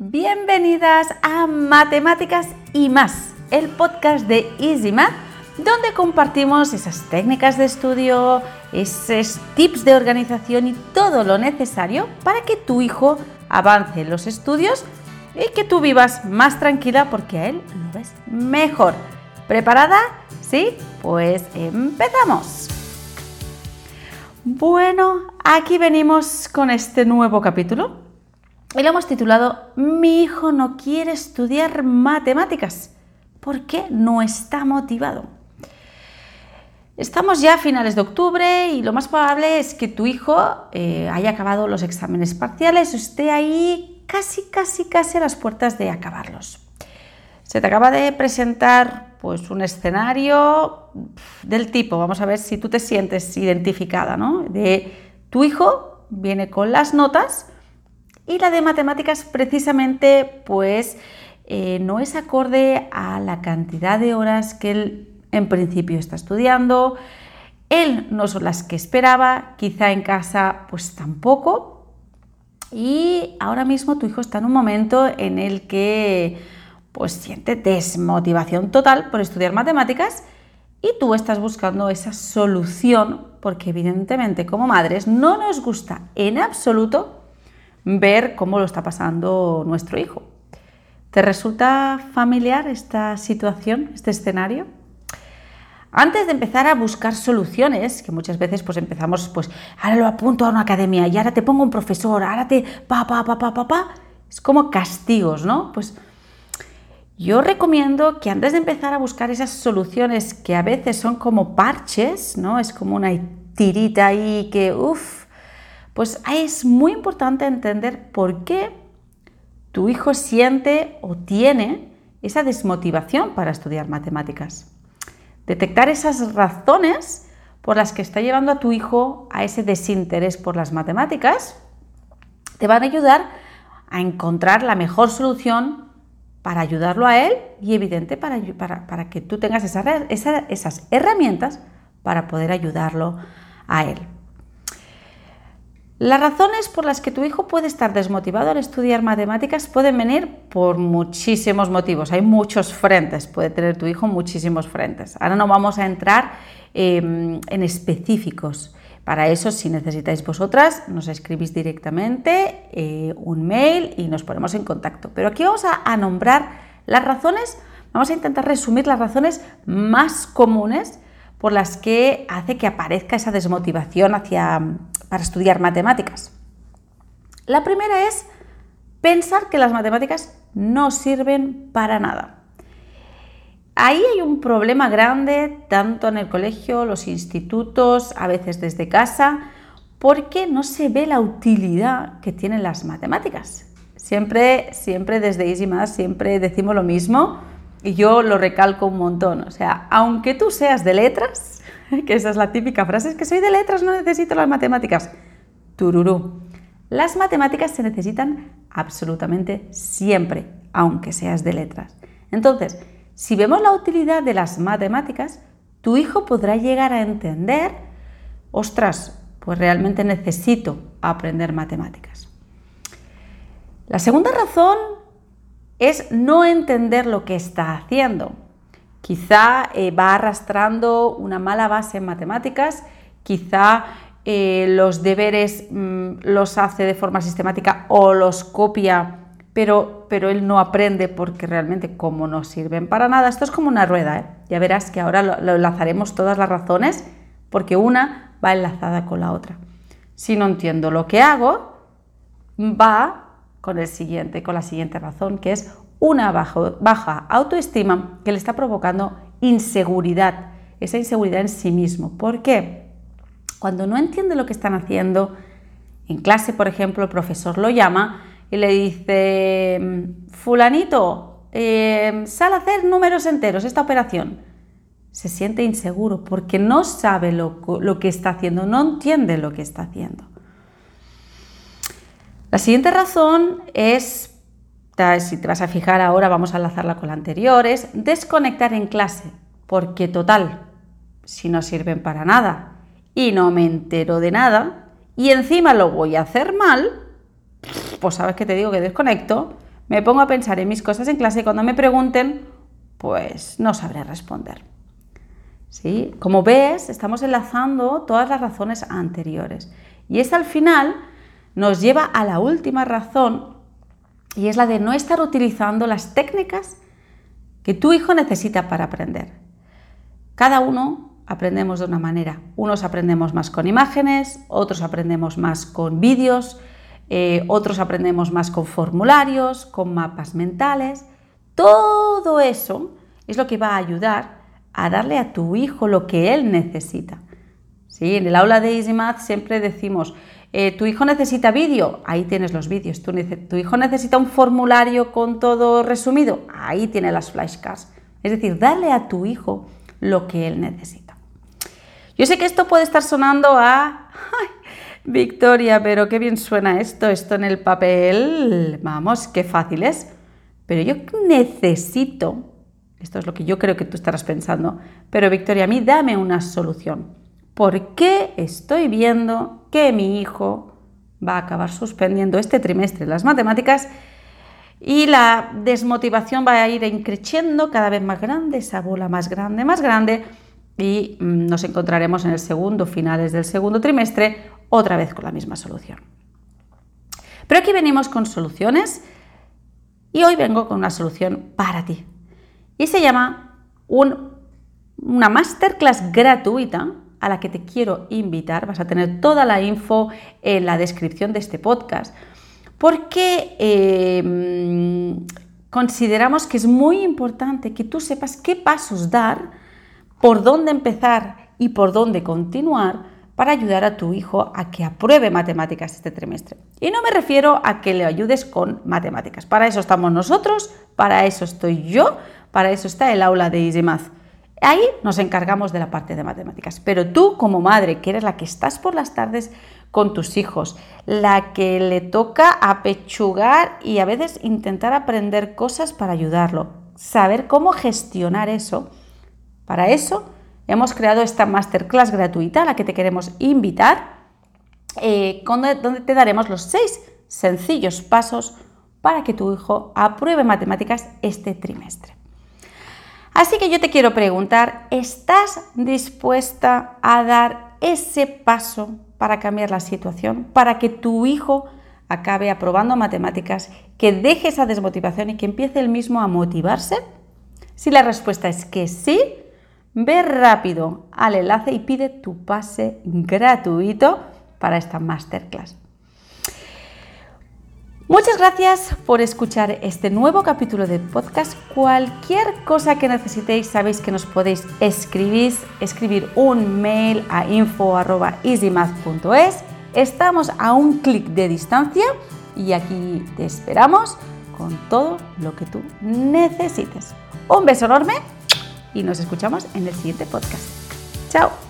Bienvenidas a Matemáticas y más, el podcast de Easy Math, donde compartimos esas técnicas de estudio, esos tips de organización y todo lo necesario para que tu hijo avance en los estudios y que tú vivas más tranquila porque a él lo ves mejor. ¿Preparada? ¿Sí? Pues empezamos. Bueno, aquí venimos con este nuevo capítulo y lo hemos titulado Mi hijo no quiere estudiar matemáticas. ¿Por qué no está motivado? Estamos ya a finales de octubre y lo más probable es que tu hijo eh, haya acabado los exámenes parciales esté ahí casi, casi, casi a las puertas de acabarlos. Se te acaba de presentar pues un escenario del tipo, vamos a ver si tú te sientes identificada, ¿no? De tu hijo viene con las notas y la de matemáticas precisamente pues eh, no es acorde a la cantidad de horas que él en principio está estudiando, él no son las que esperaba, quizá en casa pues tampoco. Y ahora mismo tu hijo está en un momento en el que pues siente desmotivación total por estudiar matemáticas y tú estás buscando esa solución porque evidentemente como madres no nos gusta en absoluto ver cómo lo está pasando nuestro hijo. ¿Te resulta familiar esta situación, este escenario? Antes de empezar a buscar soluciones, que muchas veces pues empezamos, pues ahora lo apunto a una academia y ahora te pongo un profesor, ahora te pa pa pa pa pa pa, es como castigos, ¿no? Pues yo recomiendo que antes de empezar a buscar esas soluciones que a veces son como parches, ¿no? Es como una tirita ahí que, uff, pues es muy importante entender por qué tu hijo siente o tiene esa desmotivación para estudiar matemáticas. Detectar esas razones por las que está llevando a tu hijo a ese desinterés por las matemáticas te van a ayudar a encontrar la mejor solución para ayudarlo a él y evidente para, para, que tú tengas esas, esas herramientas para poder ayudarlo a él. Las razones por las que tu hijo puede estar desmotivado al estudiar matemáticas pueden venir por muchísimos motivos. Hay muchos frentes, puede tener tu hijo muchísimos frentes. Ahora no vamos a entrar em, en específicos. Para eso, si necesitáis vosotras, nos escribís directamente eh, un mail y nos ponemos en contacto. Pero aquí vamos a, nombrar las razones, vamos a intentar resumir las razones más comunes por las que hace que aparezca esa desmotivación hacia, para estudiar matemáticas. La primera es pensar que las matemáticas no sirven para nada. Ahí hay un problema grande, tanto en el colegio, los institutos, a veces desde casa, porque no se ve la utilidad que tienen las matemáticas. Siempre, siempre desde Easy siempre decimos lo mismo y yo lo recalco un montón. O sea, aunque tú seas de letras, que esa es la típica frase, es que soy de letras, no necesito las matemáticas. Tururú. Las matemáticas se necesitan absolutamente siempre, aunque seas de letras. Entonces, si vemos la utilidad de las matemáticas, tu hijo podrá llegar a entender, ostras, pues realmente necesito aprender matemáticas. La segunda razón es no entender lo que está haciendo. Quizá eh, va arrastrando una mala base en matemáticas, quizá eh, los deberes mm, los hace de forma sistemática o los copia pero, él no aprende porque realmente como no sirven para nada, esto es como una rueda, ¿eh? ya verás que ahora lo, enlazaremos todas las razones porque una va enlazada con la otra. Si no entiendo lo que hago, va con el siguiente, con la siguiente razón, que es una baja autoestima que le está provocando inseguridad, esa inseguridad en sí mismo. ¿Por qué? Cuando no entiende lo que están haciendo, en clase, por ejemplo, el profesor lo llama y le dice, fulanito, eh, sal a hacer números enteros esta operación. Se siente inseguro porque no sabe lo, lo que está haciendo, no entiende lo que está haciendo. La siguiente razón es, si te vas a fijar ahora, vamos a enlazarla con la anterior, es desconectar en clase, porque total, si no sirven para nada y no me entero de nada y encima lo voy a hacer mal, pues sabes que te digo que desconecto, me pongo a pensar en mis cosas en clase y cuando me pregunten, pues no sabré responder. ¿Sí? Como ves, estamos enlazando todas las razones anteriores. Y esta al final nos lleva a la última razón y es la de no estar utilizando las técnicas que tu hijo necesita para aprender. Cada uno aprendemos de una manera. Unos aprendemos más con imágenes, otros aprendemos más con vídeos, eh, otros aprendemos más con formularios, con mapas mentales. Todo eso es lo que va a ayudar a darle a tu hijo lo que él necesita. ¿Sí? En el aula de EasyMath siempre decimos, eh, ¿tu hijo necesita vídeo? Ahí tienes los vídeos. ¿Tu, ¿Tu, hijo necesita un formulario con todo resumido? Ahí tiene las flashcards. Es decir, darle a tu hijo lo que él necesita. Yo sé que esto puede estar sonando a... Victoria, pero qué bien suena esto, esto en el papel. Vamos, qué fácil es. Pero yo necesito, esto es lo que yo creo que tú estarás pensando, pero Victoria, a mí dame una solución. ¿Por qué estoy viendo que mi hijo va a acabar suspendiendo este trimestre las matemáticas y la desmotivación va a ir increciendo cada vez más grande, esa bola más grande, más grande, y mm, nos encontraremos en el segundo, finales del segundo trimestre, otra vez con la misma solución. Pero aquí venimos con soluciones y hoy vengo con una solución para ti. Y se llama una masterclass gratuita a la que te quiero invitar. Vas a tener toda la info en la descripción de este podcast. Porque em, consideramos que es muy importante que tú sepas qué pasos dar, por dónde empezar y por dónde continuar para ayudar a tu hijo a que apruebe matemáticas este trimestre. Y no me refiero a que le ayudes con matemáticas. Para eso estamos nosotros, para eso estoy yo, para eso está el aula de EasyMath. Ahí nos encargamos de la parte de matemáticas. Pero tú como madre, que eres la que estás por las tardes con tus hijos, la que le toca apechugar y a veces intentar aprender cosas para ayudarlo, saber cómo gestionar eso, para eso hemos creado esta masterclass gratuita a la que te queremos invitar, eh, donde te daremos los seis sencillos pasos para que tu hijo apruebe matemáticas este trimestre. Así que yo te quiero preguntar, ¿estás dispuesta a dar ese paso para cambiar la situación, para que tu hijo acabe aprobando matemáticas, que deje esa desmotivación y que empiece él mismo a motivarse? Si la respuesta es que sí, Ve rápido al enlace y pide tu pase gratuito para esta masterclass. Muchas gracias por escuchar este nuevo capítulo de podcast. Cualquier cosa que necesitéis, sabéis que nos podéis escribir, escribir un mail a info.easymath.es. Estamos a un clic de distancia y aquí te esperamos con todo lo que tú necesites. Un beso enorme y nos escuchamos en el siguiente podcast. ¡Chao!